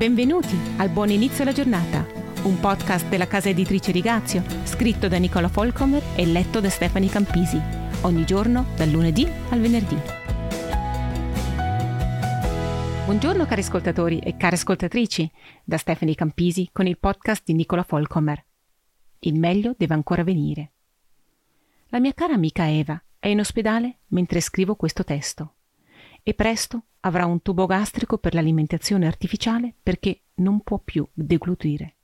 Benvenuti al Buon Inizio alla Giornata, un podcast della casa editrice Rigazio, scritto da Nicola Folcomer e letto da Stefani Campisi, ogni giorno dal lunedì al venerdì. Buongiorno cari ascoltatori e care ascoltatrici, da Stefani Campisi con il podcast di Nicola Folcomer. Il meglio deve ancora venire. La mia cara amica Eva è in ospedale mentre scrivo questo testo e presto avrà un tubo gastrico per l'alimentazione artificiale perché non può più deglutire.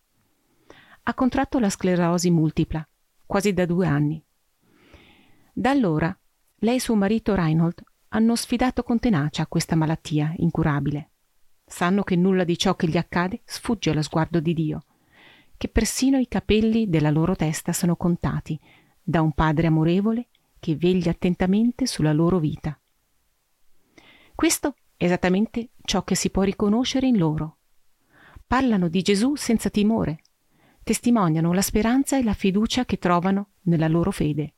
Ha contratto la sclerosi multipla, quasi da due anni. Da allora lei e suo marito Reinhold hanno sfidato con tenacia questa malattia incurabile. Sanno che nulla di ciò che gli accade sfugge allo sguardo di Dio, che persino i capelli della loro testa sono contati da un Padre amorevole che veglia attentamente sulla loro vita. Questo esattamente ciò che si può riconoscere in loro. Parlano di Gesù senza timore, testimoniano la speranza e la fiducia che trovano nella loro fede.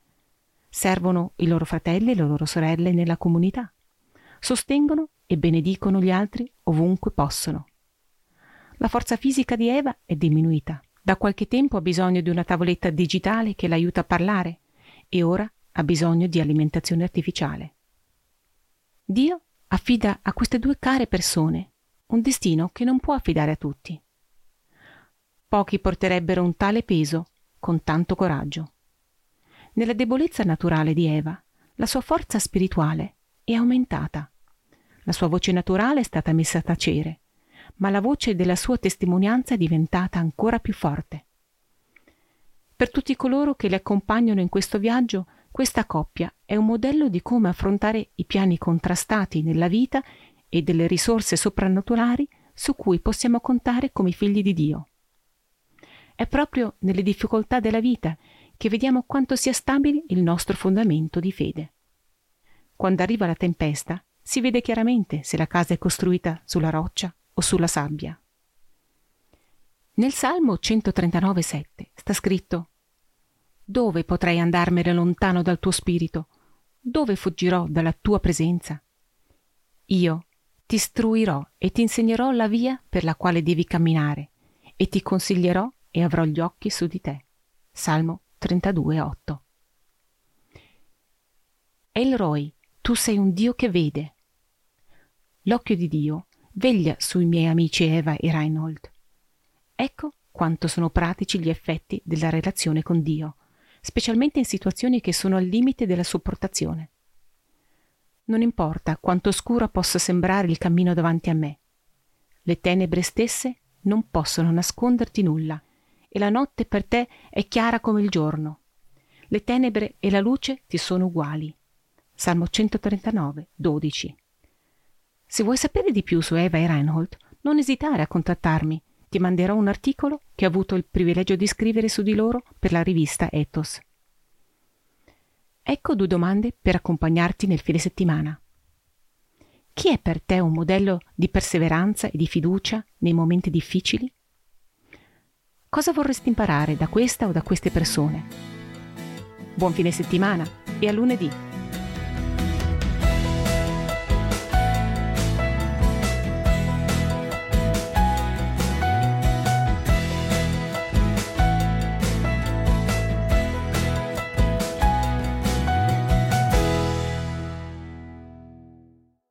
Servono i loro fratelli e le loro sorelle nella comunità. Sostengono e benedicono gli altri ovunque possono. La forza fisica di Eva è diminuita. Da qualche tempo ha bisogno di una tavoletta digitale che l'aiuta a parlare e ora ha bisogno di alimentazione artificiale. Dio affida a queste due care persone un destino che non può affidare a tutti. Pochi porterebbero un tale peso con tanto coraggio. Nella debolezza naturale di Eva, la sua forza spirituale è aumentata. La sua voce naturale è stata messa a tacere, ma la voce della sua testimonianza è diventata ancora più forte. Per tutti coloro che le accompagnano in questo viaggio, questa coppia è un modello di come affrontare i piani contrastati nella vita e delle risorse soprannaturali su cui possiamo contare come figli di Dio. È proprio nelle difficoltà della vita che vediamo quanto sia stabile il nostro fondamento di fede. Quando arriva la tempesta, si vede chiaramente se la casa è costruita sulla roccia o sulla sabbia. Nel Salmo 139,7 sta scritto dove potrei andarmene lontano dal tuo spirito? Dove fuggirò dalla tua presenza? Io ti istruirò e ti insegnerò la via per la quale devi camminare, e ti consiglierò e avrò gli occhi su di te. Salmo 32,8 Elroi, tu sei un Dio che vede. L'occhio di Dio veglia sui miei amici Eva e Reinhold. Ecco quanto sono pratici gli effetti della relazione con Dio specialmente in situazioni che sono al limite della sopportazione. Non importa quanto oscuro possa sembrare il cammino davanti a me. Le tenebre stesse non possono nasconderti nulla e la notte per te è chiara come il giorno. Le tenebre e la luce ti sono uguali. Salmo 139, 12. Se vuoi sapere di più su Eva e Reinhold, non esitare a contattarmi ti manderò un articolo che ho avuto il privilegio di scrivere su di loro per la rivista Ethos. Ecco due domande per accompagnarti nel fine settimana. Chi è per te un modello di perseveranza e di fiducia nei momenti difficili? Cosa vorresti imparare da questa o da queste persone? Buon fine settimana e a lunedì!